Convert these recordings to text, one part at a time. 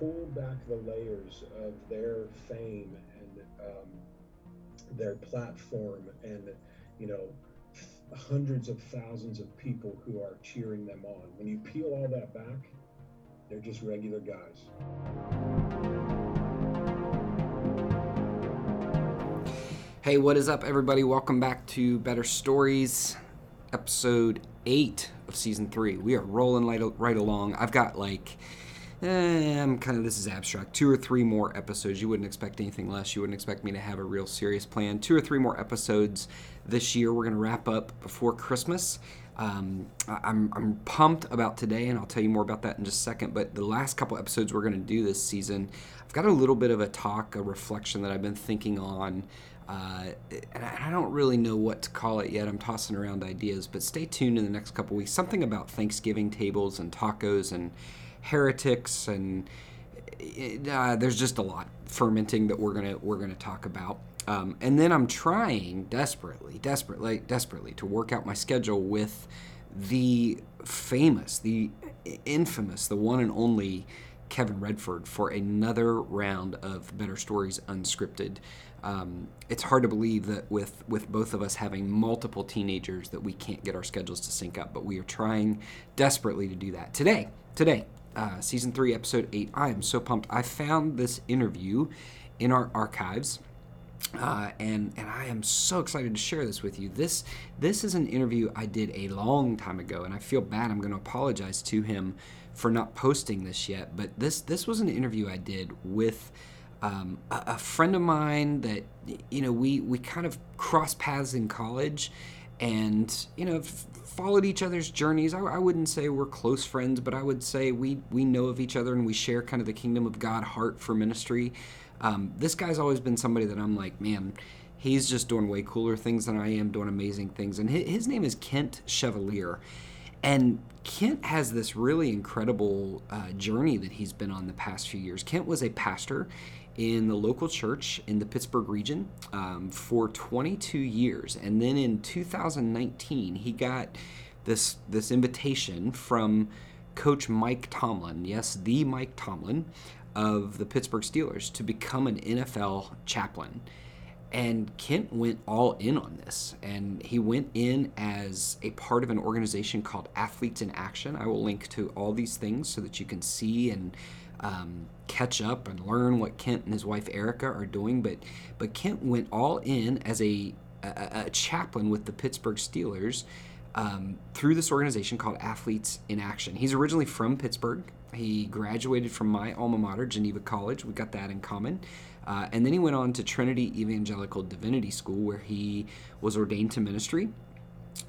pull back the layers of their fame and um, their platform and you know hundreds of thousands of people who are cheering them on. When you peel all that back they're just regular guys. Hey what is up everybody? Welcome back to better stories episode 8 of season 3 we are rolling right, right along. I've got like eh, I'm kind of this is abstract. Two or three more episodes. You wouldn't expect anything less. You wouldn't expect me to have a real serious plan. Two or three more episodes this year. We're going to wrap up before Christmas. Um, I'm, I'm pumped about today, and I'll tell you more about that in just a second. But the last couple episodes we're going to do this season, I've got a little bit of a talk, a reflection that I've been thinking on. Uh, and I don't really know what to call it yet. I'm tossing around ideas, but stay tuned in the next couple weeks. Something about Thanksgiving tables and tacos and heretics and uh, there's just a lot fermenting that we're gonna we're gonna talk about. Um, and then I'm trying desperately, desperately, desperately to work out my schedule with the famous, the infamous, the one and only Kevin Redford for another round of Better Stories Unscripted. Um, it's hard to believe that with with both of us having multiple teenagers that we can't get our schedules to sync up, but we are trying desperately to do that today. Today, uh, season three, episode eight. I am so pumped. I found this interview in our archives. Uh, and and I am so excited to share this with you. This this is an interview I did a long time ago, and I feel bad. I'm going to apologize to him for not posting this yet. But this this was an interview I did with um, a, a, friend of mine that you know we we kind of crossed paths in college, and you know followed each other's journeys. I, I, wouldn't say we're close friends, but I would say we we know of each other and we share kind of the kingdom of God heart for ministry. Um, this guy's always been somebody that I'm like, man, he's just doing way cooler things than I am, doing amazing things. And his, his name is Kent Chevalier, and Kent has this really incredible uh, journey that he's been on the past few years. Kent was a pastor in the local church in the Pittsburgh region um, for 22 years, and then in 2019 he got this this invitation from Coach Mike Tomlin, yes, the Mike Tomlin of the Pittsburgh Steelers, to become an NFL chaplain. And Kent went all in on this. And he went in as a part of an organization called Athletes in Action. I will link to all these things so that you can see and um, catch up and learn what Kent and his wife Erica are doing. But but Kent went all in as a, a, a chaplain with the Pittsburgh Steelers um, through this organization called Athletes in Action. He's originally from Pittsburgh. He graduated from my alma mater, Geneva College. We got that in common. Uh, and then he went on to Trinity Evangelical Divinity School, where he was ordained to ministry.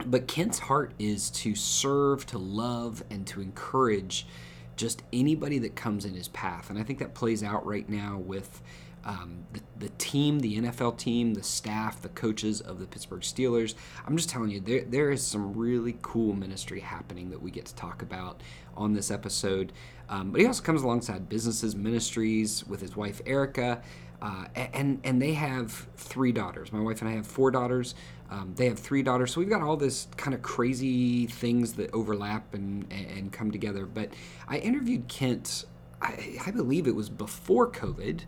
But Kent's heart is to serve, to love, and to encourage just anybody that comes in his path. And I think that plays out right now with um, the, the team, the NFL team, the staff, the coaches of the Pittsburgh Steelers. I'm just telling you, there, there is some really cool ministry happening that we get to talk about on this episode. Um, but he also comes alongside businesses, ministries with his wife Erica, uh, and and they have three daughters. My wife and I have four daughters. Um, they have three daughters, so we've got all this kind of crazy things that overlap and and come together. But I interviewed Kent. I, I believe it was before COVID.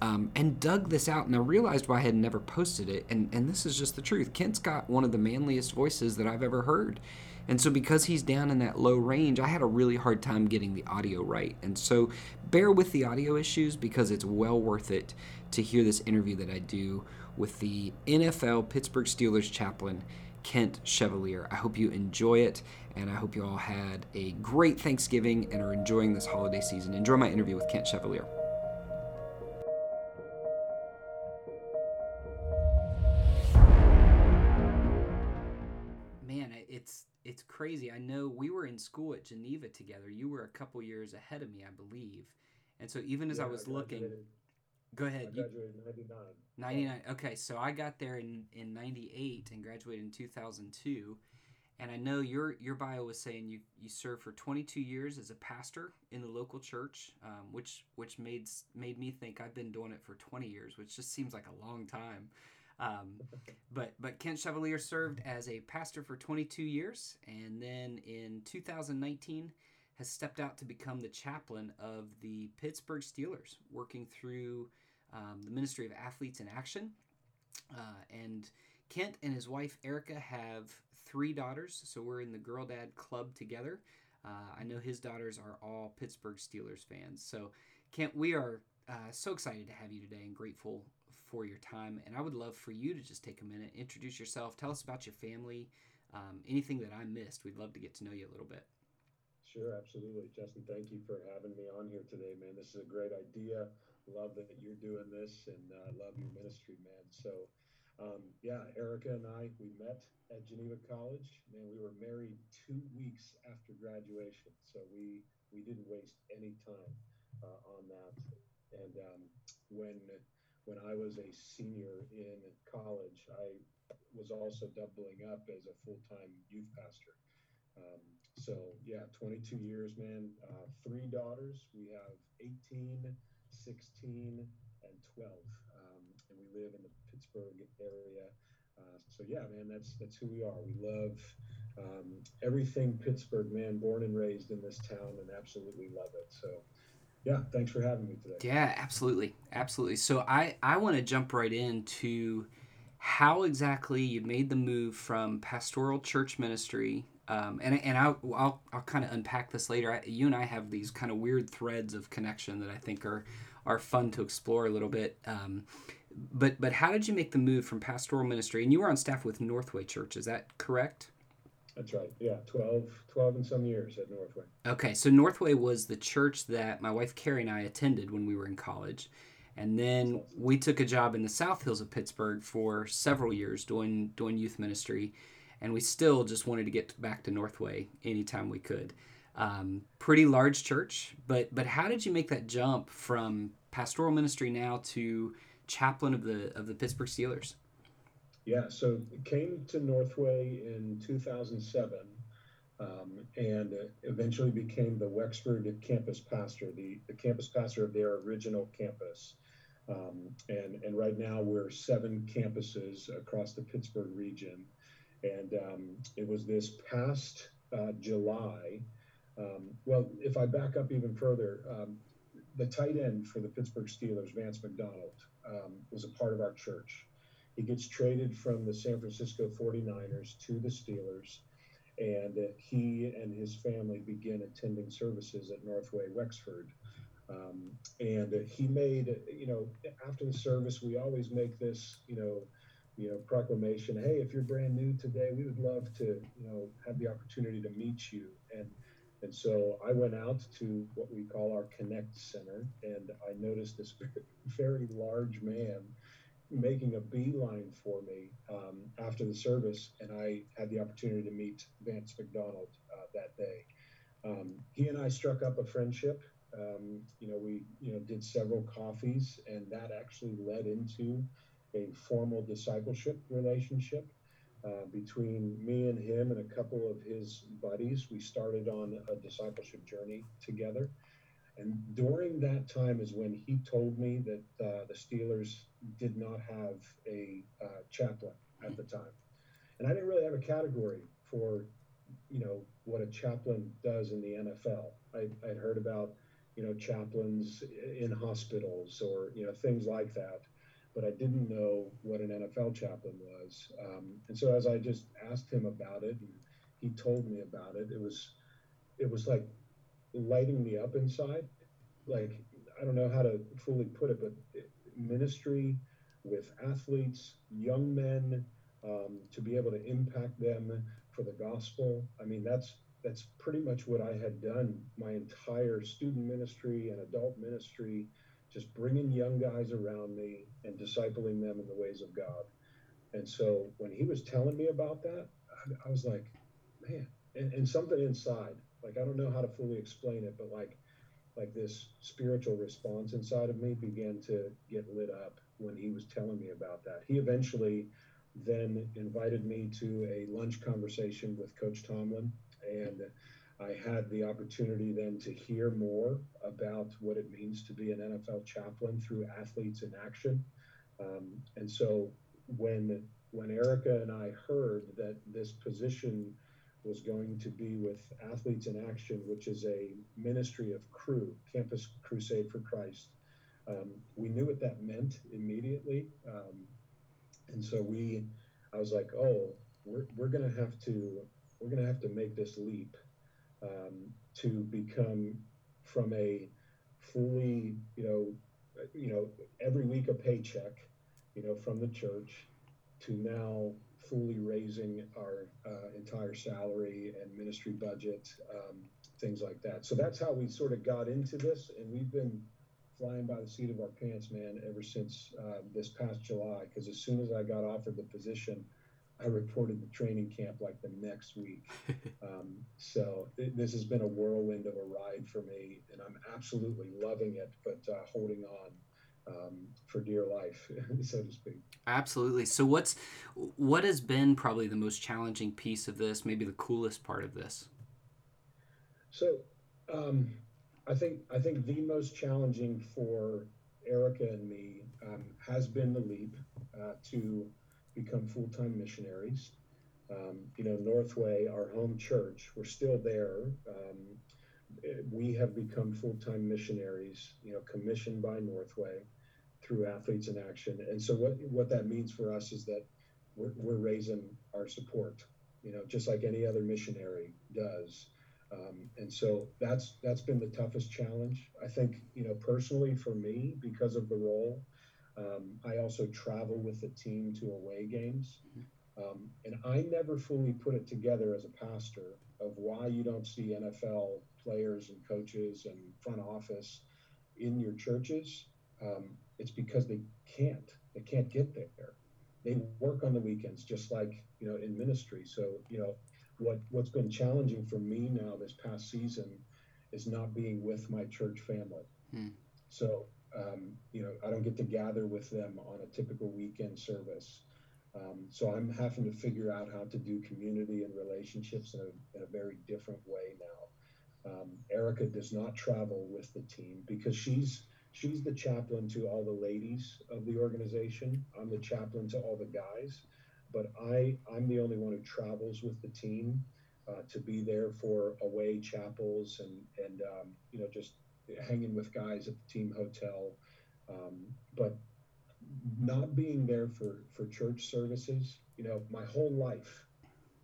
Um, and dug this out, and I realized why I had never posted it. And, and this is just the truth. Kent's got one of the manliest voices that I've ever heard. And so, because he's down in that low range, I had a really hard time getting the audio right. And so, bear with the audio issues because it's well worth it to hear this interview that I do with the NFL Pittsburgh Steelers chaplain, Kent Chevalier. I hope you enjoy it, and I hope you all had a great Thanksgiving and are enjoying this holiday season. Enjoy my interview with Kent Chevalier. Crazy. I know we were in school at Geneva together. You were a couple years ahead of me, I believe. And so even as yeah, I was I looking, Go ahead. I graduated in 99. 99. Okay, so I got there in, in 98 and graduated in 2002. And I know your your bio was saying you, you served for 22 years as a pastor in the local church, um, which which made made me think I've been doing it for 20 years, which just seems like a long time. Um, but but Kent Chevalier served as a pastor for 22 years, and then in 2019 has stepped out to become the chaplain of the Pittsburgh Steelers, working through um, the Ministry of Athletes in Action. Uh, and Kent and his wife Erica have three daughters, so we're in the Girl Dad Club together. Uh, I know his daughters are all Pittsburgh Steelers fans. So, Kent, we are uh, so excited to have you today and grateful for your time. And I would love for you to just take a minute, introduce yourself, tell us about your family, um, anything that I missed. We'd love to get to know you a little bit. Sure, absolutely. Justin, thank you for having me on here today, man. This is a great idea. Love that you're doing this and uh, love your ministry, man. So, um, yeah, Erica and I, we met at Geneva College. Man, we were married two weeks after graduation. So we, we didn't waste any time uh, on that. And um, when when I was a senior in college, I was also doubling up as a full time youth pastor. Um, so, yeah, 22 years, man. Uh, three daughters. We have 18, 16, and 12. Um, and we live in the Pittsburgh area. Uh, so yeah, man, that's that's who we are. We love um, everything Pittsburgh, man. Born and raised in this town, and absolutely love it. So yeah, thanks for having me today. Yeah, absolutely, absolutely. So I I want to jump right into how exactly you made the move from pastoral church ministry. Um, and and I'll, I'll, I'll kind of unpack this later. I, you and I have these kind of weird threads of connection that I think are are fun to explore a little bit. Um, but but how did you make the move from pastoral ministry? And you were on staff with Northway Church, is that correct? That's right. Yeah, 12, 12 and some years at Northway. Okay, so Northway was the church that my wife Carrie and I attended when we were in college. And then we took a job in the South Hills of Pittsburgh for several years doing doing youth ministry, and we still just wanted to get back to Northway anytime we could. Um, pretty large church, but but how did you make that jump from pastoral ministry now to chaplain of the of the Pittsburgh Steelers? Yeah, so came to Northway in 2007 um, and eventually became the Wexford campus pastor, the, the campus pastor of their original campus. Um, and, and right now we're seven campuses across the Pittsburgh region. And um, it was this past uh, July. Um, well, if I back up even further, um, the tight end for the Pittsburgh Steelers, Vance McDonald, um, was a part of our church. He gets traded from the San Francisco 49ers to the Steelers, and he and his family begin attending services at Northway Wexford. Um, and he made, you know, after the service, we always make this, you know, you know, proclamation. Hey, if you're brand new today, we would love to, you know, have the opportunity to meet you. And and so I went out to what we call our Connect Center, and I noticed this very large man making a beeline for me um, after the service, and I had the opportunity to meet Vance McDonald uh, that day. Um, he and I struck up a friendship. Um, you know, we you know did several coffees, and that actually led into a formal discipleship relationship uh, between me and him and a couple of his buddies. We started on a discipleship journey together. And during that time is when he told me that uh, the Steelers did not have a uh, chaplain at the time. And I didn't really have a category for, you know, what a chaplain does in the NFL. I, I'd heard about, you know, chaplains in hospitals or, you know, things like that. But I didn't know what an NFL chaplain was. Um, and so as I just asked him about it, and he told me about it, it was, it was like lighting me up inside. Like, I don't know how to fully put it, but ministry with athletes, young men, um, to be able to impact them for the gospel. I mean, that's that's pretty much what I had done my entire student ministry and adult ministry, just bringing young guys around me and discipling them in the ways of God. And so when he was telling me about that, I, I was like, man, and, and something inside like I don't know how to fully explain it, but like like this spiritual response inside of me began to get lit up when he was telling me about that. He eventually then invited me to a lunch conversation with Coach Tomlin, and I had the opportunity then to hear more about what it means to be an NFL chaplain through Athletes in Action. Um, and so when when Erica and I heard that this position was going to be with Athletes in Action, which is a ministry of Cru, Campus Crusade for Christ. Um, we knew what that meant immediately. Um, and so we, I was like, oh, we're, we're going to have to, we're going to have to make this leap um, to become from a fully, you know, you know, every week a paycheck, you know, from the church to now fully raising our uh, entire salary and ministry budget, um, things like that. So that's how we sort of got into this, and we've been flying by the seat of our pants, man, ever since uh, this past July. Because as soon as I got offered the position, I reported the training camp like the next week. um, so th- this has been a whirlwind of a ride for me, and I'm absolutely loving it, but uh, holding on um, for dear life, so to speak. Absolutely. So what's what has been probably the most challenging piece of this? Maybe the coolest part of this. So, um, I think I think the most challenging for Erica and me um, has been the leap uh, to become full time missionaries. Um, you know, Northway, our home church, we're still there. Um, we have become full time missionaries. You know, commissioned by Northway through Athletes in Action. And so what what that means for us is that we're, we're raising our support, you know, just like any other missionary does. Um, and so that's that's been the toughest challenge. I think you know personally for me because of the role, um, I also travel with the team to away games, um, and I never fully put it together as a pastor of why you don't see NFL players and coaches and front office in your churches. Um, it's because they can't. They can't get there. They work on the weekends, just like you know in ministry. So you know what what's been challenging for me now this past season is not being with my church family. Hmm. So um, you know I don't get to gather with them on a typical weekend service. Um, so I'm having to figure out how to do community and relationships in a, in a very different way now. Um, Erica does not travel with the team because she's she's the chaplain to all the ladies of the organization. I'm the chaplain to all the guys, but I I'm the only one who travels with the team uh, to be there for away chapels and and um, you know just hanging with guys at the team hotel. Um, but not being there for for church services, you know, my whole life,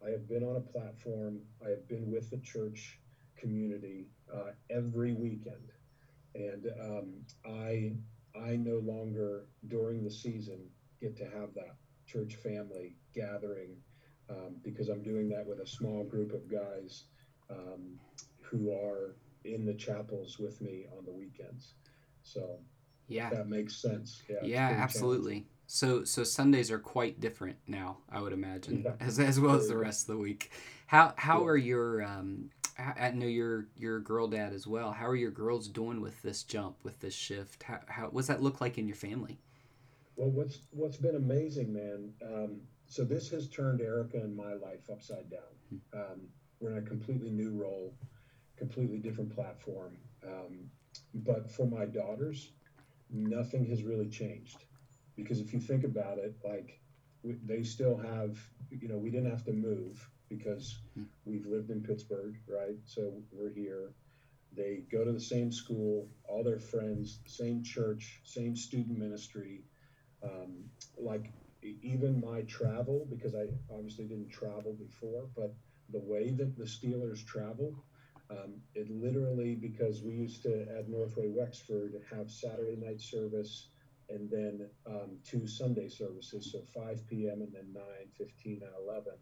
I have been on a platform. I have been with the church community uh, every weekend and um, I I no longer during the season get to have that church family gathering um, because I'm doing that with a small group of guys um, who are in the chapels with me on the weekends. So yeah, that makes sense. Yeah, yeah absolutely. So so Sundays are quite different now, I would imagine, yeah. as as well as the rest of the week. How how yeah. are your um, I know you're you're a girl dad as well. How are your girls doing with this jump, with this shift? How, how what's that look like in your family? Well, what's what's been amazing, man. Um, so this has turned Erica and my life upside down. Hmm. Um, we're in a completely new role, completely different platform. Um, but for my daughters, nothing has really changed, because if you think about it, like they still have, you know, we didn't have to move because hmm. we've lived in Pittsburgh, right? So we're here. They go to the same school, all their friends, same church, same student ministry. Um, like even my travel, because I obviously didn't travel before, but the way that the Steelers travel, um, it literally because we used to at Northway Wexford have Saturday night service and then um, two Sunday services, so 5 p.m. and then 9, 15, and 11.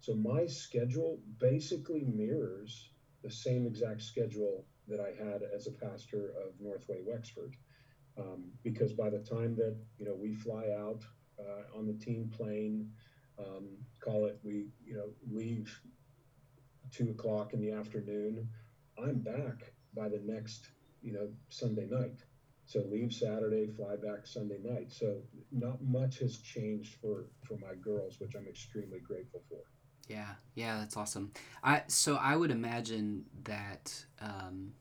So my schedule basically mirrors the same exact schedule that I had as a pastor of Northway Wexford. Um, because by the time that you know we fly out uh, on the team plane, um, call it we you know leave two o'clock in the afternoon, I'm back by the next you know Sunday night. So leave Saturday, fly back Sunday night. So not much has changed for for my girls, which I'm extremely grateful for. Yeah, yeah, that's awesome. I so I would imagine that um,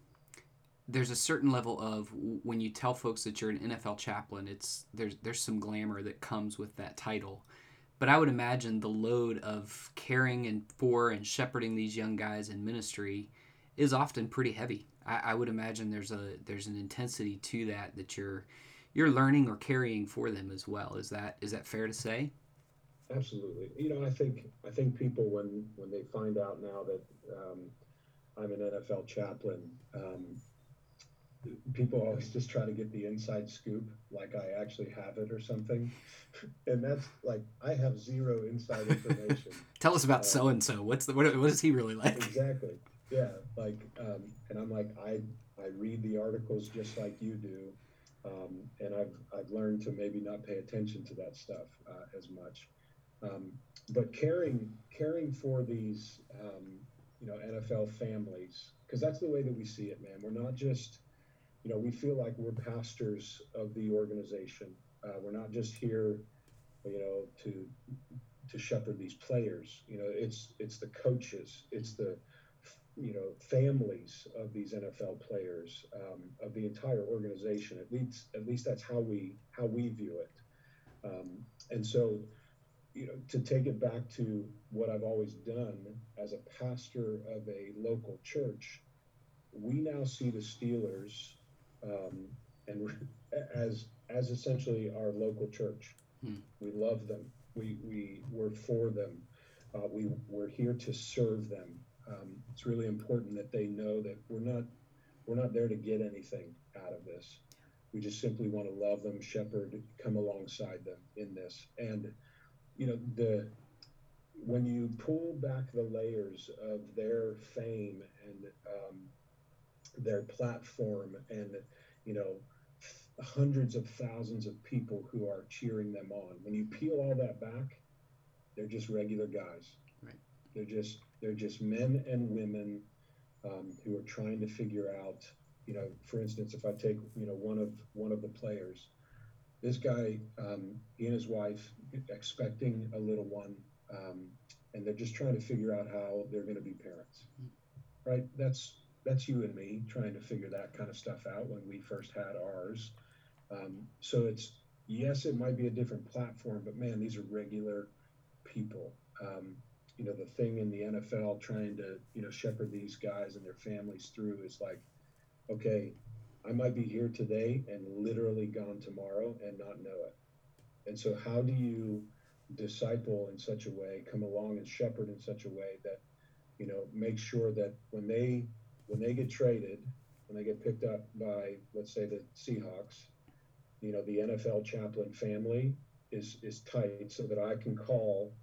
there's a certain level of when you tell folks that you're an NFL chaplain, it's there's there's some glamour that comes with that title, but I would imagine the load of caring and for and shepherding these young guys in ministry is often pretty heavy. I, I would imagine there's a there's an intensity to that that you're you're learning or carrying for them as well. Is that is that fair to say? Absolutely. You know, I think I think people when when they find out now that um, I'm an NFL chaplain, um, people always just try to get the inside scoop, like I actually have it or something. And that's like I have zero inside information. Tell us about so and so. What's the what, what is he really like? Exactly. Yeah. Like, um, and I'm like I I read the articles just like you do, um, and I've I've learned to maybe not pay attention to that stuff uh, as much. Um, but caring caring for these um, you know NFL families because that's the way that we see it, man. We're not just you know, we feel like we're pastors of the organization. Uh, we're not just here, you know, to to shepherd these players. You know, it's it's the coaches, it's the you know families of these NFL players, um, of the entire organization. At least at least that's how we how we view it. Um, and so, you know, to take it back to what I've always done as a pastor of a local church, we now see the Steelers um, and as as essentially our local church. Hmm. We love them. We we we're for them. Uh, we we're here to serve them. Um, it's really important that they know that we're not we're not there to get anything out of this. We just simply want to love them, shepherd, come alongside them in this. And you know the when you pull back the layers of their fame and um, their platform and you know hundreds of thousands of people who are cheering them on when you peel all that back they're just regular guys. Right. They're just they're just men and women um, who are trying to figure out you know for instance if i take you know one of one of the players this guy um, he and his wife expecting a little one um, and they're just trying to figure out how they're going to be parents right that's that's you and me trying to figure that kind of stuff out when we first had ours. Um, so it's yes, it might be a different platform, but man, these are regular people. Um, you know, the thing in the NFL trying to you know shepherd these guys and their families through is like, okay, I might be here today and literally gone tomorrow and not know it. And so, how do you disciple in such a way, come along and shepherd in such a way that you know make sure that when they when they get traded, when they get picked up by, let's say, the Seahawks, you know, the NFL chaplain family is is tight, so that I can call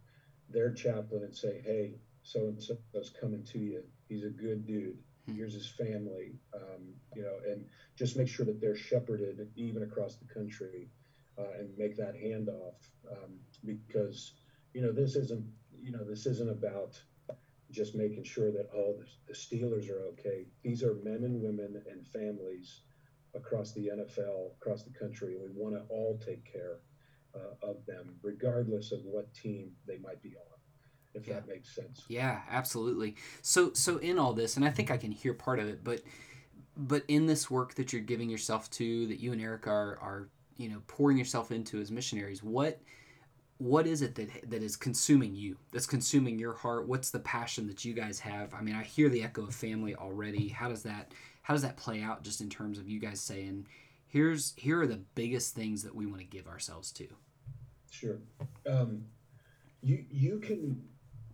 their chaplain and say, "Hey, so and so is coming to you. He's a good dude. Hmm. Here's his family." Um, you know, and just make sure that they're shepherded even across the country, uh, and make that handoff um, because you know this isn't you know this isn't about just making sure that oh the, the Steelers are okay. These are men and women and families across the NFL, across the country, we want to all take care uh, of them, regardless of what team they might be on. If yeah. that makes sense. Yeah, absolutely. So, so in all this, and I think I can hear part of it, but, but in this work that you're giving yourself to, that you and Eric are are you know pouring yourself into as missionaries, what what is it that that is consuming you that's consuming your heart what's the passion that you guys have i mean i hear the echo of family already how does that how does that play out just in terms of you guys saying here's here are the biggest things that we want to give ourselves to sure um, you you can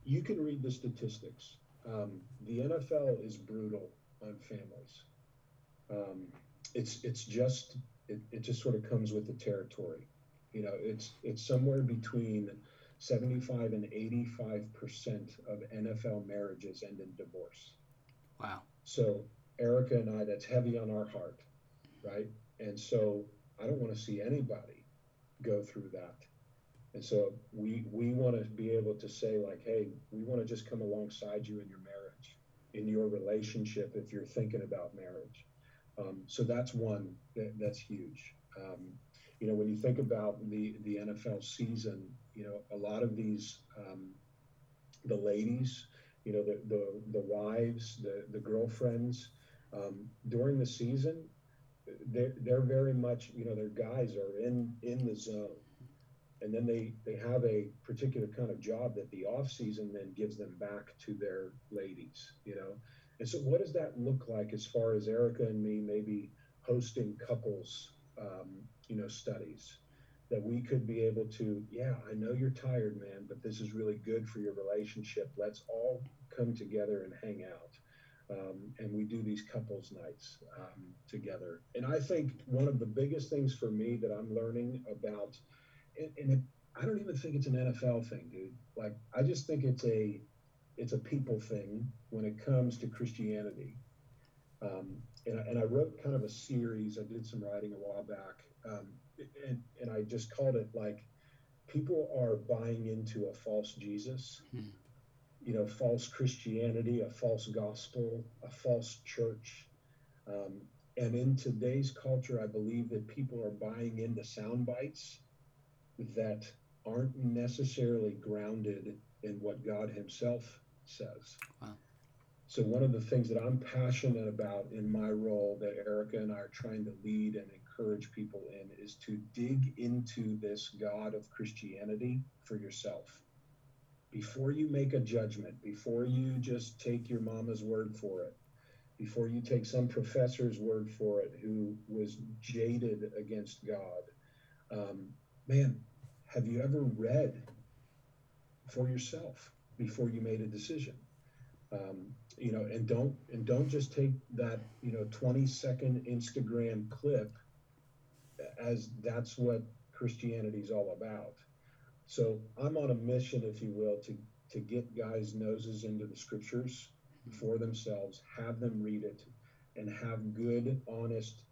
you can read the statistics um, the nfl is brutal on families um, it's it's just it, it just sort of comes with the territory you know, it's it's somewhere between 75 and 85 percent of NFL marriages end in divorce. Wow. So Erica and I, that's heavy on our heart, right? And so I don't want to see anybody go through that. And so we we want to be able to say like, hey, we want to just come alongside you in your marriage, in your relationship, if you're thinking about marriage. Um, so that's one that, that's huge. Um, you know, when you think about the the NFL season, you know, a lot of these um, the ladies, you know, the the, the wives, the the girlfriends um, during the season, they're they're very much, you know, their guys are in in the zone. And then they they have a particular kind of job that the off season then gives them back to their ladies you know? And so what does that look like as far as erica and me maybe hosting couples um, you know studies? That we could be able to yeah i know you're tired man but this is really good for your relationship. Let's all come together and hang out. Um, and we do these couples nights um, together. And i think one of the biggest things for me that i'm learning about and, and it, I don't even think it's an NFL thing, dude. Like I just think it's a it's a people thing when it comes to Christianity. Um, and, I, and I wrote kind of a series. I did some writing a while back, um, and and I just called it like people are buying into a false Jesus, hmm. you know, false Christianity, a false gospel, a false church. Um, and in today's culture, I believe that people are buying into sound bites that aren't necessarily grounded in what God Himself says. Wow. So, one of the things that I'm passionate about in my role that Erica and I are trying to lead and encourage people in is to dig into this God of Christianity for yourself. Before you make a judgment, before you just take your mama's word for it, before you take some professor's word for it who was jaded against God, um, man, have you ever read for yourself before you made a decision? Um, you know, and don't and don't just take that you know 20 second Instagram clip as that's what Christianity is all about. So I'm on a mission, if you will, to to get guys' noses into the scriptures for themselves, have them read it, and have good, honest,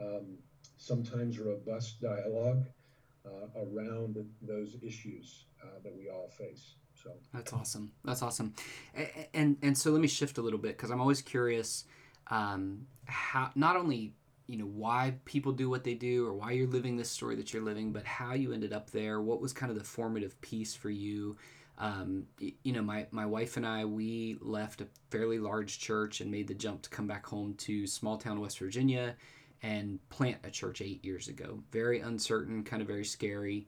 um, sometimes robust dialogue around those issues uh, that we all face. So that's awesome. That's awesome. And and, and so let me shift a little bit because I'm always curious um, how not only you know why people do what they do or why you're living this story that you're living, but how you ended up there. What was kind of the formative piece for you? Um, you know, my, my wife and I, we left a fairly large church and made the jump to come back home to small town West Virginia and plant a church eight years ago. Very uncertain, kind of very scary.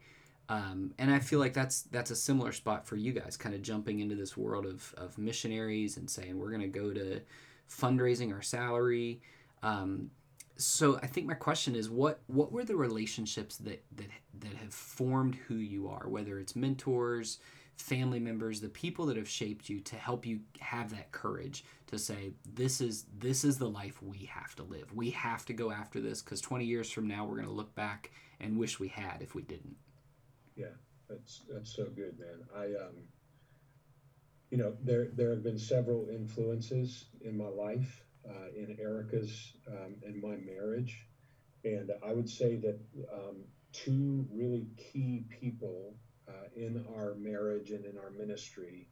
Um, and I feel like that's that's a similar spot for you guys, kind of jumping into this world of, of missionaries and saying we're going to go to fundraising our salary. Um, so I think my question is what what were the relationships that that that have formed who you are, whether it's mentors, family members, the people that have shaped you to help you have that courage to say this is this is the life we have to live. We have to go after this cuz 20 years from now we're going to look back and wish we had if we didn't. Yeah, that's that's so good, man. I um you know, there there have been several influences in my life, uh, in Erica's um, in my marriage, and I would say that um, two really key people uh, in our marriage and in our ministry.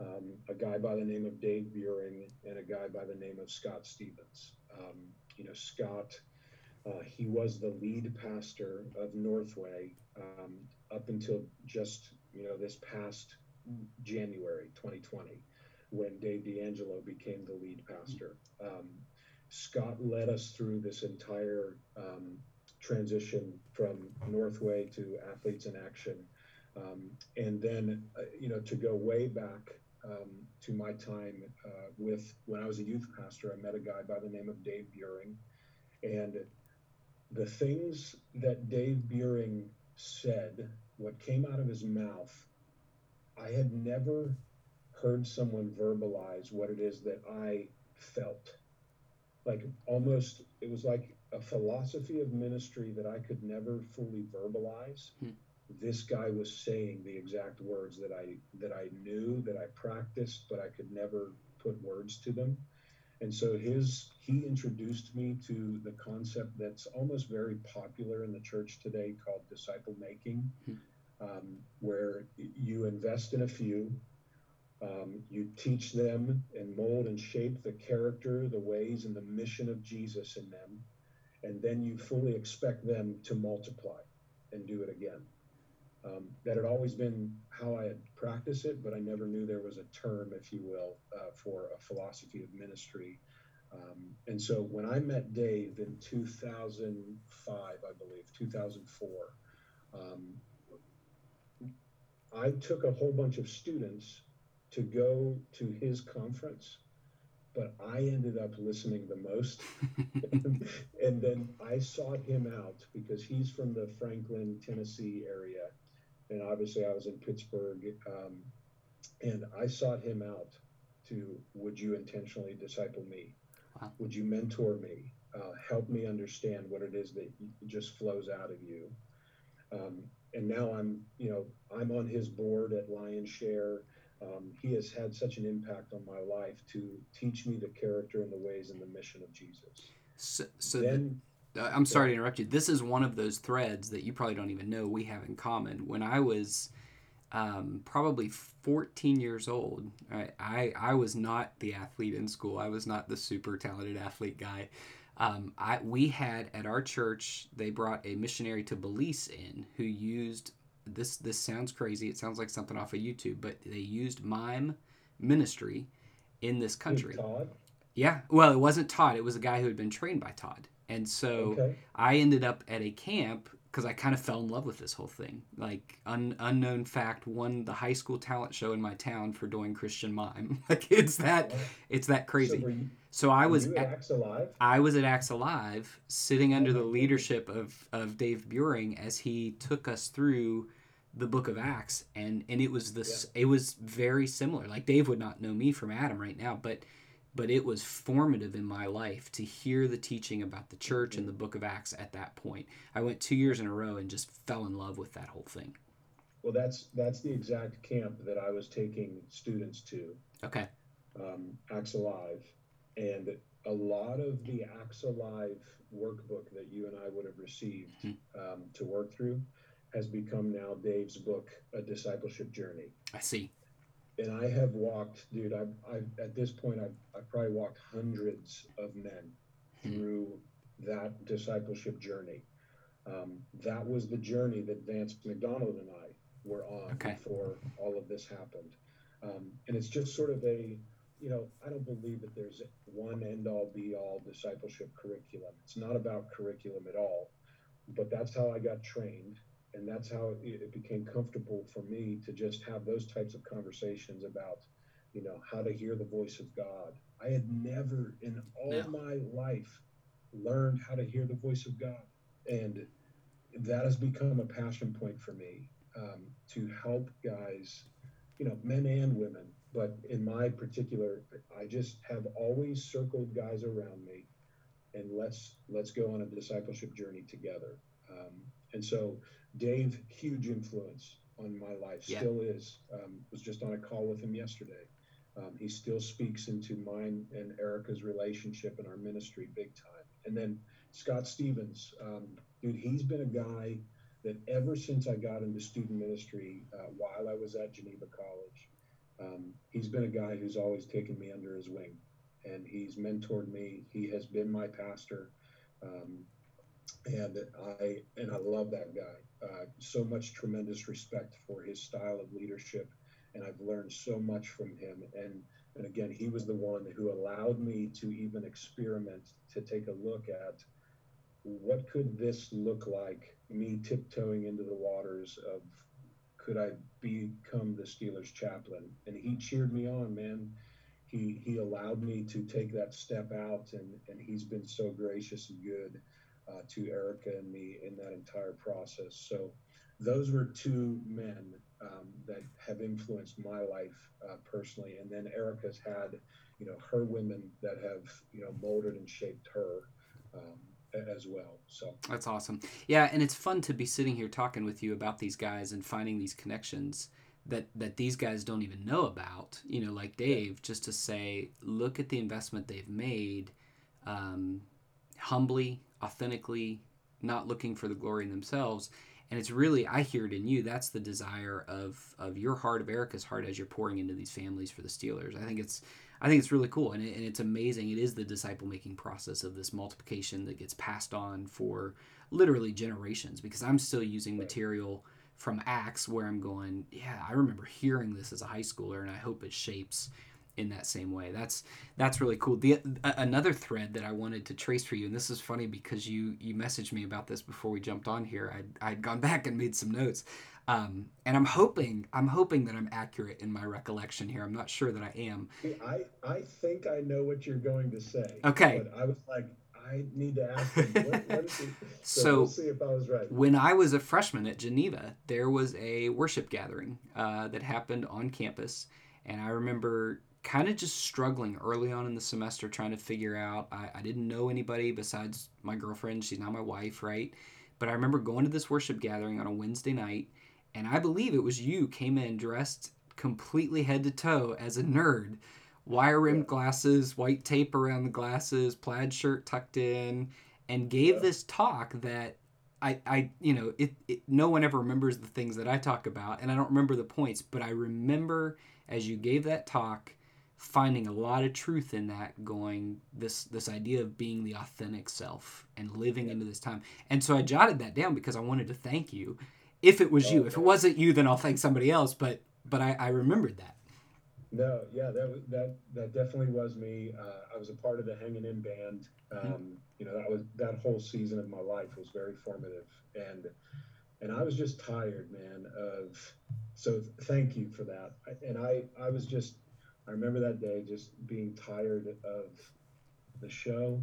Um, a guy by the name of Dave Buehring and a guy by the name of Scott Stevens. Um, you know, Scott, uh, he was the lead pastor of Northway um, up until just, you know, this past January 2020 when Dave D'Angelo became the lead pastor. Um, Scott led us through this entire um, transition from Northway to Athletes in Action um, and then, uh, you know, to go way back um, to my time uh, with when I was a youth pastor, I met a guy by the name of Dave Buehring. And the things that Dave Buehring said, what came out of his mouth, I had never heard someone verbalize what it is that I felt. Like almost, it was like a philosophy of ministry that I could never fully verbalize. Hmm this guy was saying the exact words that I that I knew that I practiced, but I could never put words to them. And so his he introduced me to the concept that's almost very popular in the church today called disciple making, hmm. um, where you invest in a few, um, you teach them and mold and shape the character, the ways, and the mission of Jesus in them, and then you fully expect them to multiply and do it again. Um, that had always been how I had practiced it, but I never knew there was a term, if you will, uh, for a philosophy of ministry. Um, and so when I met Dave in 2005, I believe, 2004, um, I took a whole bunch of students to go to his conference, but I ended up listening the most. and then I sought him out because he's from the Franklin, Tennessee area. And obviously, I was in Pittsburgh. Um, and I sought him out to would you intentionally disciple me? Wow. Would you mentor me? Uh, help me understand what it is that just flows out of you. Um, and now I'm, you know, I'm on his board at Lionshare. Um, he has had such an impact on my life to teach me the character and the ways and the mission of Jesus. So, so then, the, I'm sorry to interrupt you. This is one of those threads that you probably don't even know we have in common. When I was um, probably 14 years old, I, I, I was not the athlete in school. I was not the super talented athlete guy. Um, I, we had at our church, they brought a missionary to Belize in who used this. This sounds crazy. It sounds like something off of YouTube, but they used mime ministry in this country. Todd? Yeah. Well, it wasn't Todd. It was a guy who had been trained by Todd. And so okay. I ended up at a camp because I kind of fell in love with this whole thing. Like un, unknown fact, won the high school talent show in my town for doing Christian mime. like it's that it's that crazy. So, you, so I was at, Acts Alive. I was at Acts Alive, sitting under the leadership of of Dave Buehring as he took us through the book of Acts, and and it was this. Yeah. It was very similar. Like Dave would not know me from Adam right now, but but it was formative in my life to hear the teaching about the church and the book of Acts at that point. I went two years in a row and just fell in love with that whole thing. Well, that's that's the exact camp that I was taking students to. Okay. Um, Acts Alive, and a lot of the Acts Alive workbook that you and I would have received mm-hmm. um, to work through has become now Dave's book, A Discipleship Journey. I see and I have walked, dude. I've, I've at this point, I've, I've probably walked hundreds of men hmm. through that discipleship journey. Um, that was the journey that Vance McDonald and I were on okay. before all of this happened. Um, and it's just sort of a, you know, I don't believe that there's one end all be all discipleship curriculum. It's not about curriculum at all, but that's how I got trained and that's how it, became comfortable for me to just have those types of conversations about you know how to hear the voice of god. I had never in all my life learned how to hear the voice of god. And that has become a passion point for me um, to help guys you know men and women. But in my particular i just have always circled guys around me and let's let's go on a discipleship journey together. Um, and so Dave, huge influence on my life, yeah. still is. Um, was just on a call with him yesterday. Um, he still speaks into mine and Erica's relationship and our ministry big time. And then Scott Stevens, um, dude, he's been a guy that ever since I got into student ministry uh, while I was at Geneva College, um, he's been a guy who's always taken me under his wing, and he's mentored me. He has been my pastor. Um, and I and I love that guy. Uh, so much tremendous respect for his style of leadership, and I've learned so much from him. And and again, he was the one who allowed me to even experiment to take a look at what could this look like. Me tiptoeing into the waters of could I become the Steelers chaplain? And he cheered me on, man. He he allowed me to take that step out, and and he's been so gracious and good uh, to Erica and me in that entire process. So those were two men um, that have influenced my life uh, personally. And then Erica's had, you know, her women that have, you know, molded and shaped her. Um, as well. So that's awesome. Yeah, and it's fun to be sitting here talking with you about these guys and finding these connections that that these guys don't even know about. You know, like Dave, just to say, look at the investment they've made, um, humbly, authentically, not looking for the glory in themselves. And it's really, I hear it in you. That's the desire of of your heart, of Erica's heart, as you're pouring into these families for the Steelers. I think it's, I think it's really cool, and, it, and it's amazing. It is the disciple making process of this multiplication that gets passed on for literally generations. Because I'm still using material from Acts where I'm going, yeah, I remember hearing this as a high schooler, and I hope it shapes in that same way. That's that's really cool. The another thread that I wanted to trace for you, and this is funny because you you messaged me about this before we jumped on here. I'd I'd gone back and made some notes. Um, and I'm hoping, I'm hoping that I'm accurate in my recollection here. I'm not sure that I am. I, I think I know what you're going to say. Okay. But I was like, I need to ask him. What, what is he? So, So- we'll see if I was right. When I was a freshman at Geneva, there was a worship gathering uh, that happened on campus. And I remember kind of just struggling early on in the semester trying to figure out. I, I didn't know anybody besides my girlfriend. She's not my wife, right? But I remember going to this worship gathering on a Wednesday night. And I believe it was you came in dressed completely head to toe as a nerd. Wire rimmed glasses, white tape around the glasses, plaid shirt tucked in, and gave this talk that I, I you know, it, it, no one ever remembers the things that I talk about, and I don't remember the points, but I remember as you gave that talk, finding a lot of truth in that. Going this this idea of being the authentic self and living into this time, and so I jotted that down because I wanted to thank you. If it was you, Oh, if it wasn't you, then I'll thank somebody else. But but I, I remembered that. No, yeah, that was that that definitely was me. Uh, I was a part of the Hanging In band. Um, you know, that was that whole season of my life was very formative, and and I was just tired, man. Of so thank you for that. And I I was just I remember that day just being tired of the show.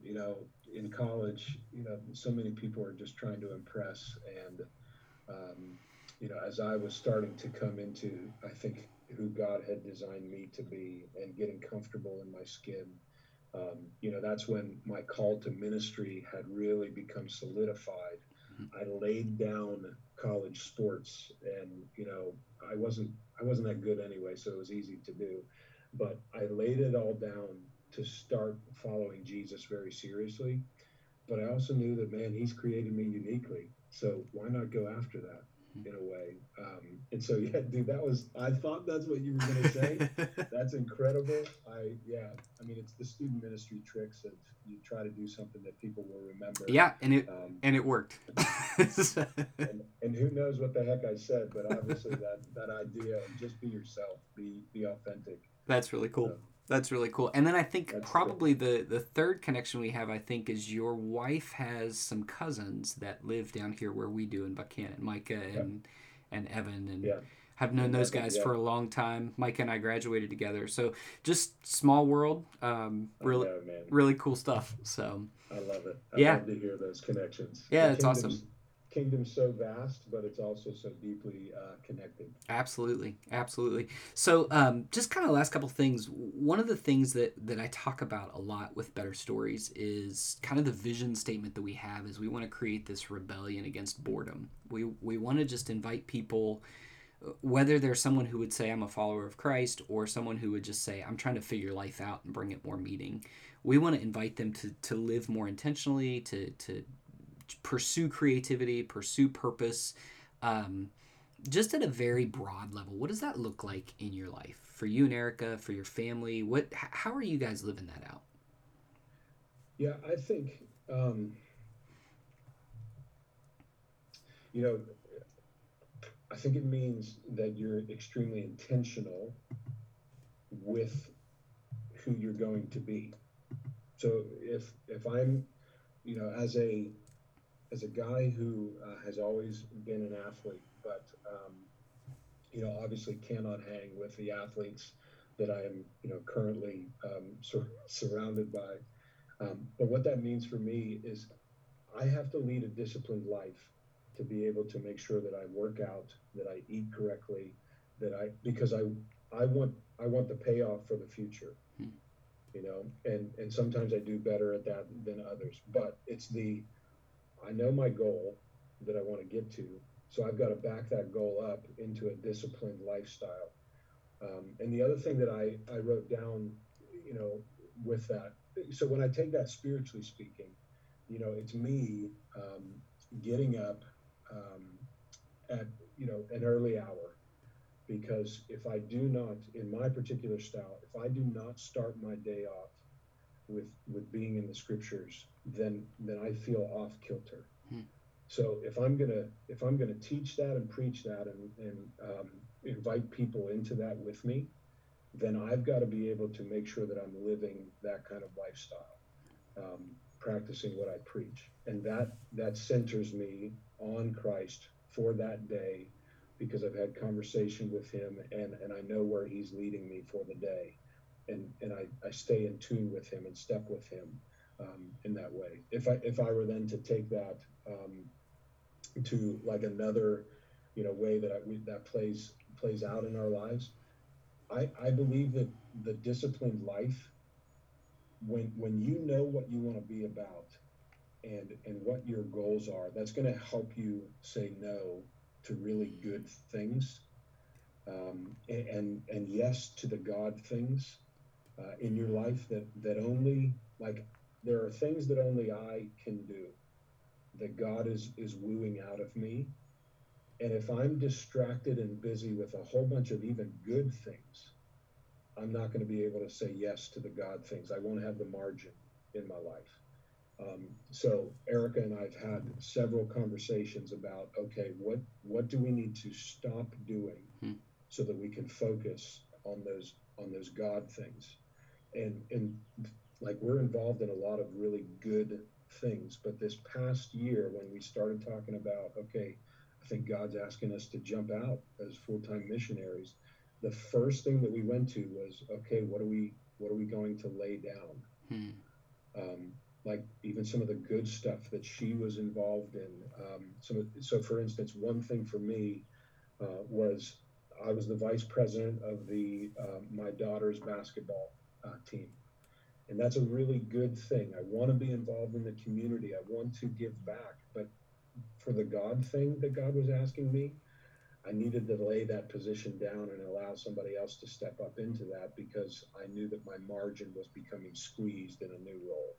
You know, in college, you know, so many people are just trying to impress, and um, you know, as I was starting to come into, I think who God had designed me to be and getting comfortable in my skin. Um, you know, that's when my call to ministry had really become solidified. I laid down college sports, and you know, I wasn't I wasn't that good anyway, so it was easy to do. But I laid it all down to start following Jesus very seriously. But I also knew that man, He's created me uniquely, so why not go after that? In a way. Um, and so, yeah, dude, that was, I thought that's what you were going to say. that's incredible. I, yeah, I mean, it's the student ministry tricks of you try to do something that people will remember. yeah, and it Um, and it worked. and, and who knows what the heck I said, but obviously that, that idea of just be yourself, be, be authentic. That's really cool. So, That's really cool. And then I think That's probably the the third connection we have, I think, is your wife has some cousins that live down here where we do in Buchanan, Micah and and Evan, and Yeah. have known And those Evan, guys yeah. for a long time. Micah and I graduated together, so just small world, um, really know, really cool stuff. So I love it. I Yeah. love to hear those connections. Yeah, it's awesome. Kingdom's so vast, but it's also so deeply uh, connected. Absolutely, absolutely. So, um, just kind of last couple things. One of the things that that I talk about a lot with Better Stories is kind of the vision statement that we have is we want to create this rebellion against boredom. We we want to just invite people, whether they're someone who would say I'm a follower of Christ or someone who would just say I'm trying to figure life out and bring it more meaning. We want to invite them to to live more intentionally, to to pursue creativity, pursue purpose. Um, just at a very broad level, what does that look like in your life for you and Erica, for your family? What, how are you guys living that out? Yeah, I think, um, you know, I think it means that you're extremely intentional with who you're going to be. So if if I'm, you know, as a as a guy who uh, has always been an athlete, but um, you know, obviously cannot hang with the athletes that I am, you know, currently um, sur- surrounded by. Um, but what that means for me is I have to lead a disciplined life to be able to make sure that I work out, that I eat correctly, that I because I I want I want the payoff for the future. Hmm. You know, and and sometimes I do better at that than others, but it's the I know my goal that I want to get to, so I've got to back that goal up into a disciplined lifestyle. Um, and the other thing that I, I wrote down, you know, with that, so when I take that spiritually speaking, you know, it's me um, getting up um, at, you know, an early hour. Because if I do not, in my particular style, if I do not start my day off with with being in the scriptures, then then I feel off kilter. Hmm. So if I'm gonna if I'm gonna teach that and preach that and and um, invite people into that with me, then I've got to be able to make sure that I'm living that kind of lifestyle, um, practicing what I preach, and that that centers me on Christ for that day because I've had conversation with him and, and I know where he's leading me for the day. And, and I, I stay in tune with him and step with him um, in that way. If I, if I were then to take that um, to like another, you know, way that I, we, that plays, plays out in our lives, I, I believe that the disciplined life, when, when you know what you want to be about and, and what your goals are, that's going to help you say no to really good things, um, and and yes to the God things uh, in your life that that only like there are things that only I can do that God is is wooing out of me, and if I'm distracted and busy with a whole bunch of even good things, I'm not going to be able to say yes to the God things. I won't have the margin in my life. Um, so Erica and I've had several conversations about okay, what what do we need to stop doing hmm. so that we can focus on those on those God things, and and like we're involved in a lot of really good things, but this past year when we started talking about okay, I think God's asking us to jump out as full time missionaries. The first thing that we went to was okay, what are we what are we going to lay down? Hmm. Um, like even some of the good stuff that she was involved in. Um, so, for instance, one thing for me uh, was I was the vice president of the uh, my daughter's basketball uh, team, and that's a really good thing. I want to be involved in the community. I want to give back, but for the God thing that God was asking me, I needed to lay that position down and allow somebody else to step up into that because I knew that my margin was becoming squeezed in a new role.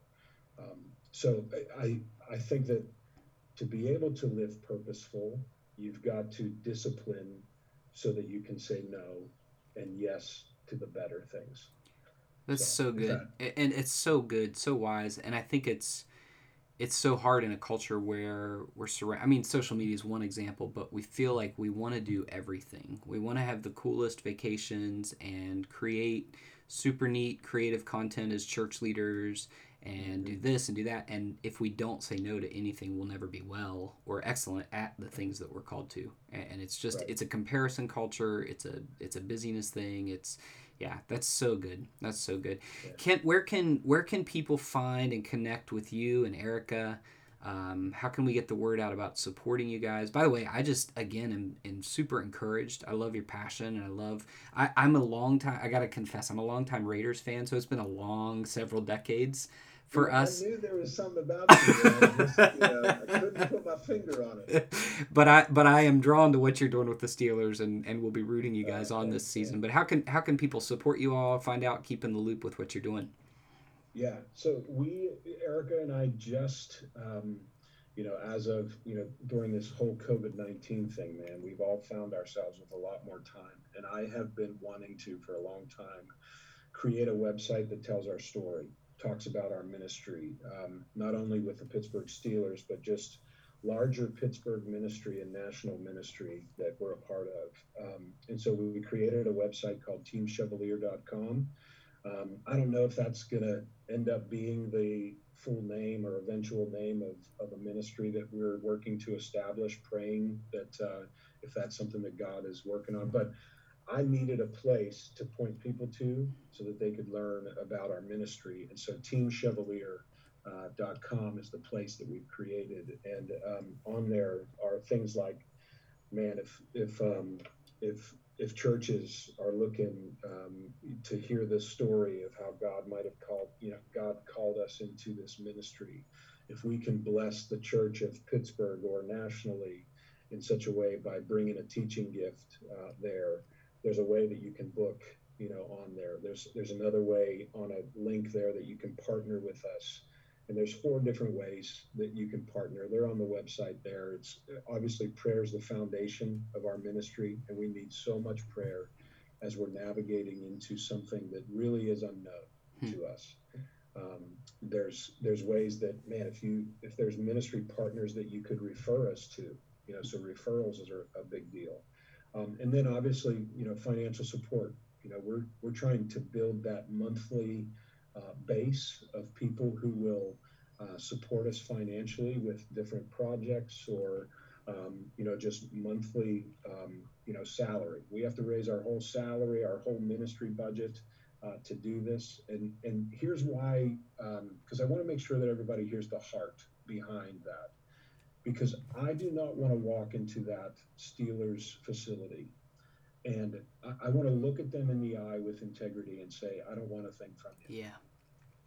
Um, so I, I think that to be able to live purposeful, you've got to discipline so that you can say no and yes to the better things. That's so, so good, and it's so good, so wise, and I think it's it's so hard in a culture where we're surrounded. I mean, social media is one example, but we feel like we want to do everything. We want to have the coolest vacations and create super neat creative content as church leaders and do mm-hmm. this and do that. And if we don't say no to anything, we'll never be well or excellent at the things that we're called to. And it's just right. it's a comparison culture. It's a it's a busyness thing. It's yeah, that's so good. That's so good. Yeah. Kent, where can where can people find and connect with you and Erica? Um, how can we get the word out about supporting you guys? By the way, I just again am, am super encouraged. I love your passion, and I love. I, I'm a long time. I gotta confess, I'm a long time Raiders fan, so it's been a long several decades for I us. I knew there was something about you. I, just, you know, I couldn't put my finger on it. but I but I am drawn to what you're doing with the Steelers, and and we'll be rooting you guys on this season. But how can how can people support you all? Find out, keep in the loop with what you're doing. Yeah. So we, Erica and I, just. Um, you know, as of, you know, during this whole COVID 19 thing, man, we've all found ourselves with a lot more time. And I have been wanting to, for a long time, create a website that tells our story talks about our ministry, um, not only with the Pittsburgh Steelers, but just larger Pittsburgh ministry and national ministry that we're a part of. Um, and so we created a website called teamchevalier.com. Um, I don't know if that's going to end up being the full name or eventual name of, of a ministry that we're working to establish, praying that uh, if that's something that God is working on. But I needed a place to point people to so that they could learn about our ministry. And so teamchevalier.com uh, is the place that we've created. And um, on there are things like, man, if, if, um, if, if churches are looking um, to hear this story of how God might have called, you know, God called us into this ministry, if we can bless the church of Pittsburgh or nationally in such a way by bringing a teaching gift uh, there, there's a way that you can book you know on there. There's there's another way on a link there that you can partner with us. And there's four different ways that you can partner. They're on the website there. It's obviously prayer is the foundation of our ministry and we need so much prayer as we're navigating into something that really is unknown hmm. to us. Um, there's there's ways that man if you if there's ministry partners that you could refer us to you know so referrals is a, a big deal um, and then obviously, you know, financial support. You know, we're we're trying to build that monthly uh, base of people who will uh, support us financially with different projects or um, you know, just monthly, um, you know, salary. We have to raise our whole salary, our whole ministry budget uh, to do this. And and here's why, because um, I want to make sure that everybody hears the heart behind that. Because I do not want to walk into that Steelers facility and I, I want to look at them in the eye with integrity and say, I don't want a thing from you. Yeah.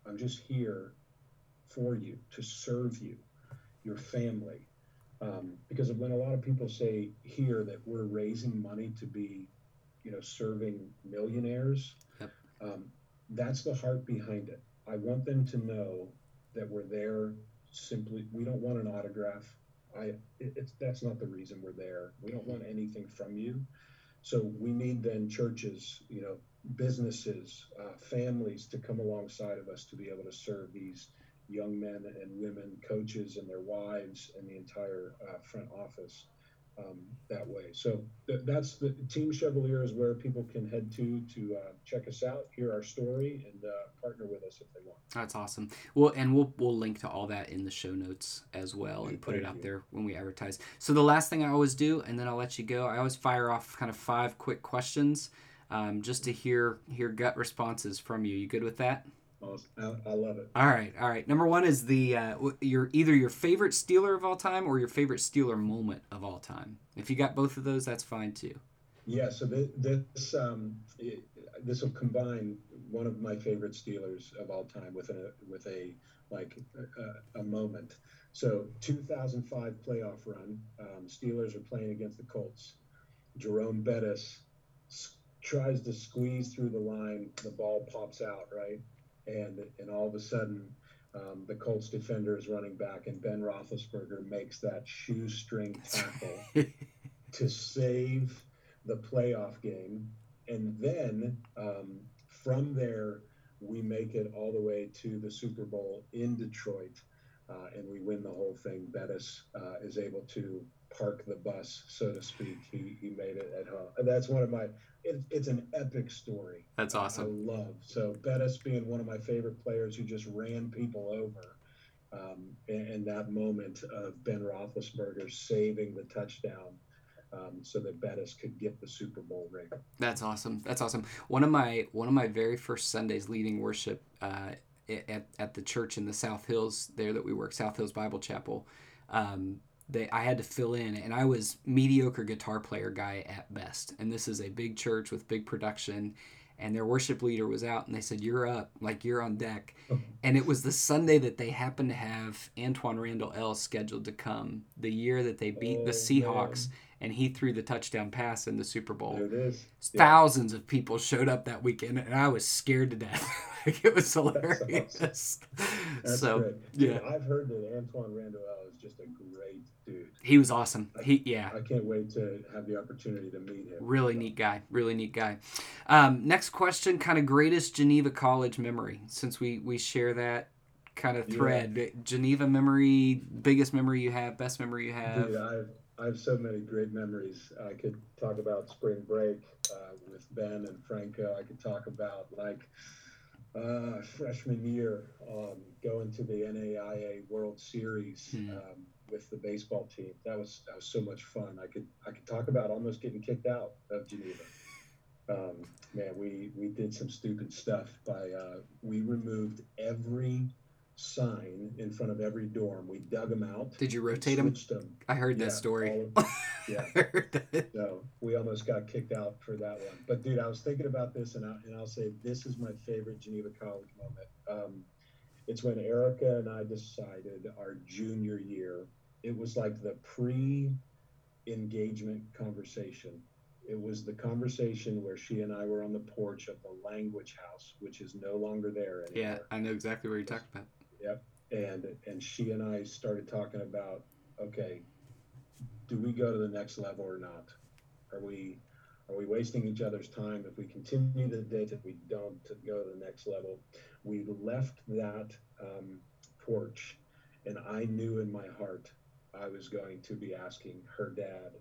I'm just here for you to serve you, your family. Um, because when a lot of people say here that we're raising money to be, you know, serving millionaires, yep. um, that's the heart behind it. I want them to know that we're there simply. We don't want an autograph. I. It, it's that's not the reason we're there. We don't want anything from you. So we need then churches, you know, businesses, uh, families to come alongside of us to be able to serve these young men and women, coaches and their wives, and the entire uh, front office um, that way. So th- that's the Team Chevalier is where people can head to to uh, check us out, hear our story, and uh, partner with us if they want. That's awesome. Well, and we'll we'll link to all that in the show notes as well, and put Thank it out you. there when we advertise. So the last thing I always do, and then I'll let you go. I always fire off kind of five quick questions, um, just to hear hear gut responses from you. You good with that? I, I love it. All right, all right. Number one is the uh, your either your favorite Steeler of all time or your favorite Steeler moment of all time. If you got both of those, that's fine too. Yeah. So this um, this will combine one of my favorite Steelers of all time with a with a like a, a moment. So 2005 playoff run. Um, Steelers are playing against the Colts. Jerome Bettis tries to squeeze through the line. The ball pops out right and and all of a sudden um, the Colts defender is running back, and Ben Roethlisberger makes that shoestring tackle to save the playoff game, and then um, from there we make it all the way to the Super Bowl in Detroit, uh, and we win the whole thing. Bettis uh, is able to park the bus, so to speak. He, he made it at home. And that's one of my, it, it's an epic story. That's awesome. I love. So Bettis being one of my favorite players who just ran people over. Um, and, and, that moment of Ben Roethlisberger saving the touchdown um, so that Bettis could get the Super Bowl ring. That's awesome. That's awesome. One of my one of my very first Sundays leading worship uh, at, at the church in the South Hills there that we work, South Hills Bible Chapel. Um, they I had to fill in, and I was mediocre guitar player guy at best. And this is a big church with big production, and their worship leader was out, and they said, "You're up, like you're on deck." and it was the Sunday that they happened to have Antwaan Randle El scheduled to come, the year that they beat oh, the Seahawks. Man and he threw the touchdown pass in the Super Bowl. There it is. Thousands yeah. of people showed up that weekend, and I was scared to death. like it was hilarious. That's, awesome. That's so great. yeah, I've heard that Antwaan Randle is just a great dude. He was awesome. I, he yeah. I can't wait to have the opportunity to meet him. Really neat guy. Really neat guy. Um, next question, kind of greatest Geneva College memory, since we we share that kind of thread. Yeah. Geneva memory, biggest memory you have, best memory you have. Dude, I've I have so many great memories. I could talk about spring break uh, with Ben and Franco. I could talk about like uh, freshman year um, going to the NAIA World Series hmm. um, with the baseball team. That was that was so much fun. I could I could talk about almost getting kicked out of Geneva. Um, man, we we did some stupid stuff by uh, we removed every sign in front of every dorm. We dug them out. Did you rotate them? them? I heard yeah, that story. Of, yeah. So we almost got kicked out for that one. But dude, I was thinking about this, and, I, and I'll say this is my favorite Geneva College moment. Um, it's when Erica and I decided our junior year. It was like the pre-engagement conversation. It was the conversation where she and I were on the porch of the language house, which is no longer there anymore. Yeah, I know exactly where you're talking about. Yep. And and she and I started talking about okay, do we go to the next level or not? Are we are we wasting each other's time if we continue the date if we don't to go to the next level? We left that um, porch, and I knew in my heart I was going to be asking her dad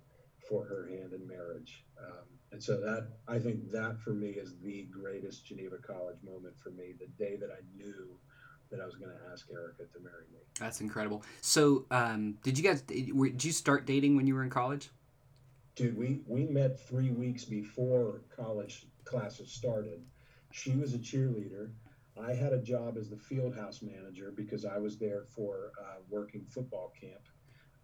for her hand in marriage. Um, and so that I think that for me is the greatest Geneva College moment for me. The day that I knew that I was going to ask Erica to marry me. That's incredible. So, um, did you guys did you start dating when you were in college? Dude, we we met three weeks before college classes started. She was a cheerleader. I had a job as the field house manager because I was there for uh, working football camp.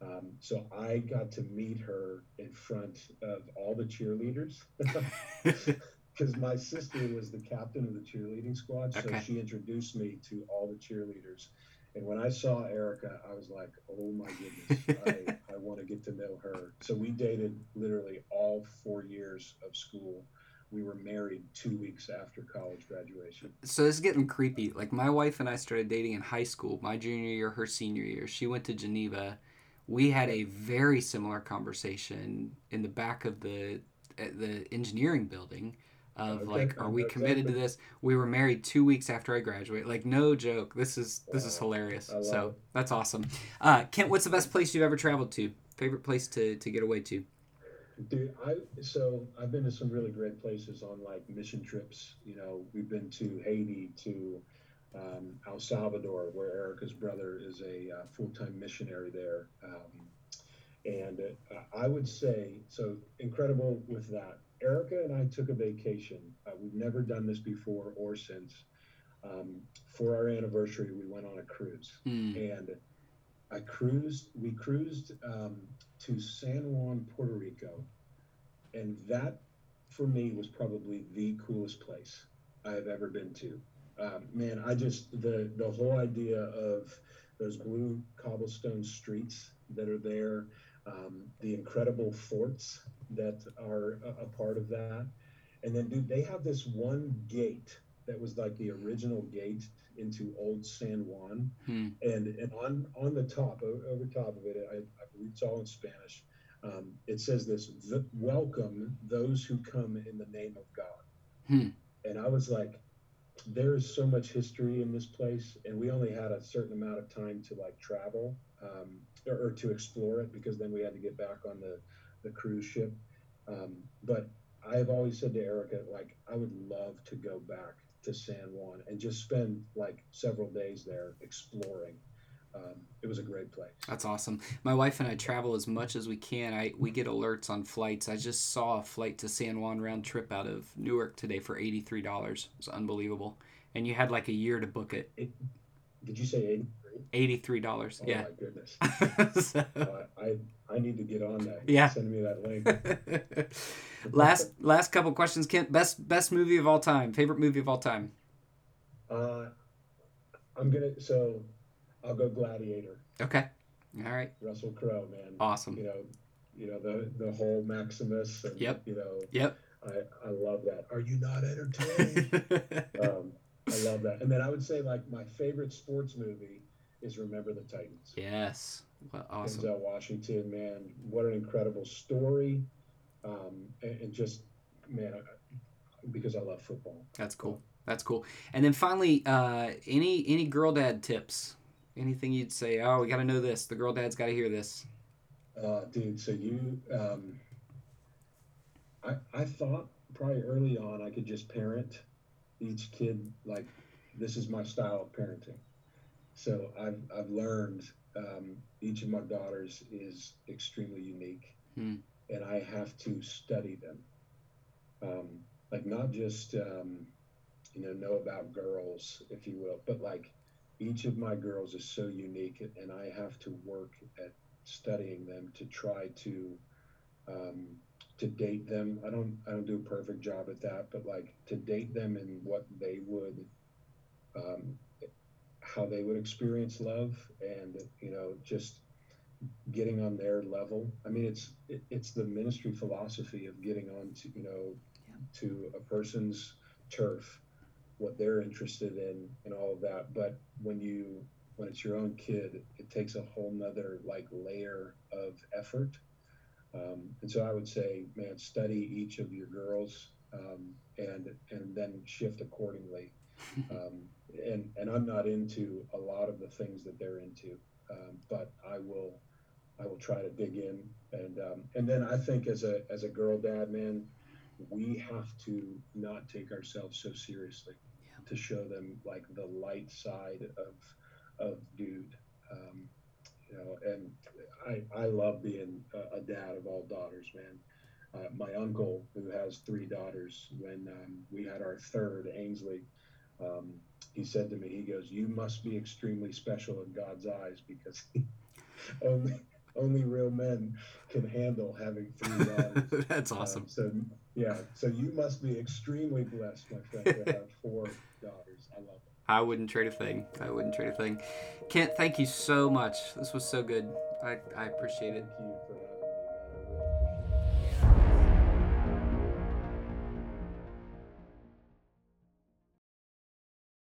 Um, so I got to meet her in front of all the cheerleaders because my sister was the captain of the cheerleading squad. So Okay. she introduced me to all the cheerleaders. And when I saw Erica, I was like, oh my goodness, I, I want to get to know her. So we dated literally all four years of school. We were married two weeks after college graduation. So this is getting creepy. Like my wife and I started dating in high school, my junior year, her senior year. She went to Geneva. We had a very similar conversation in the back of the the engineering building of Okay, like, are we committed to this? We were married two weeks after I graduated. Like no joke. This is this is hilarious. So it. that's awesome. Uh, Kent, what's the best place you've ever traveled to? Favorite place to to get away to? Dude, I so I've been to some really great places on like mission trips. You know, we've been to Haiti, to um, El Salvador, where Erica's brother is a uh, full-time missionary there. Um, and uh, I would say so incredible with that. Erica and I took a vacation. Uh, we've never done this before or since. Um, for our anniversary, we went on a cruise Hmm. and I cruised. We cruised um, to San Juan, Puerto Rico, and that for me was probably the coolest place I have ever been to. Um, man, I just the the whole idea of those blue cobblestone streets that are there, um, the incredible forts that are a, a part of that, and then dude, they have this one gate that was like the original gate into Old San Juan Hmm. and and on on the top over top of it I, I believe it's all in spanish um, it says this welcome those who come in the name of god Hmm. and i was like there is so much history in this place and we only had a certain amount of time to like travel um, or, or to explore it because then we had to get back on the the cruise ship um, but i have always said to erica like i would love to go back to san juan and just spend like several days there exploring um, it was a great place. That's awesome. My wife and I travel as much as we can. I we get alerts on flights. I just saw a flight to San Juan round trip out of Newark today for eighty three dollars. It's unbelievable. And you had like a year to book it. Did you say 83? Eighty three dollars. Oh Yeah. my goodness. So- Uh, I I need to get on that. Yeah. Send me that link. last last couple questions, Kent. Best best movie of all time. Favorite movie of all time. Uh, I'm gonna so I'll go Gladiator. Okay. All right. Russell Crowe, man. Awesome. You know, you know the the whole Maximus. And, Yep. You know, Yep. I I love that. Are you not entertained? um, I love that. And then I would say like my favorite sports movie is Remember the Titans. yes. Well, awesome. Denzel Washington, man, what an incredible story, um, and, and just man, I- because I love football. That's cool. That's cool. And then finally, uh, any any girl dad tips? Anything you'd say? Oh, we got to know this. The girl dad's got to hear this. Uh, dude, so you, um, I I thought probably early on I could just parent each kid like this is my style of parenting. So I've I've learned um, each of my daughters is extremely unique, Hmm. and I have to study them. Um, like not just um, you know know about girls, if you will, but like each of my girls is so unique, and I have to work at studying them to try to um, to date them. I don't I don't do a perfect job at that, but like to date them in what they would um, how they would experience love and you know just getting on their level. I mean it's it, it's the ministry philosophy of getting on to you know to a person's turf what they're interested in and all of that. But when you when it's your own kid it takes a whole nother like layer of effort. Um, and so i would say man study each of your girls um, and and then shift accordingly um, and and I'm not into a lot of the things that they're into, um, but I will I will try to dig in and um, and then I think as a as a girl dad man, we have to not take ourselves so seriously. Yeah. to show them like the light side of of dude. Um, you know, and I I love being a, a dad of all daughters, man. Uh, my uncle, who has three daughters, when um, we had our third, Ainsley, um, he said to me, he goes, "You must be extremely special in God's eyes because only only real men can handle having three daughters." That's awesome. Um, so yeah, so you must be extremely blessed, my friend, to have four daughters. I love it. I wouldn't trade a thing. I wouldn't trade a thing. Kent, thank you so much. This was so good. I, I appreciate it. Thank you for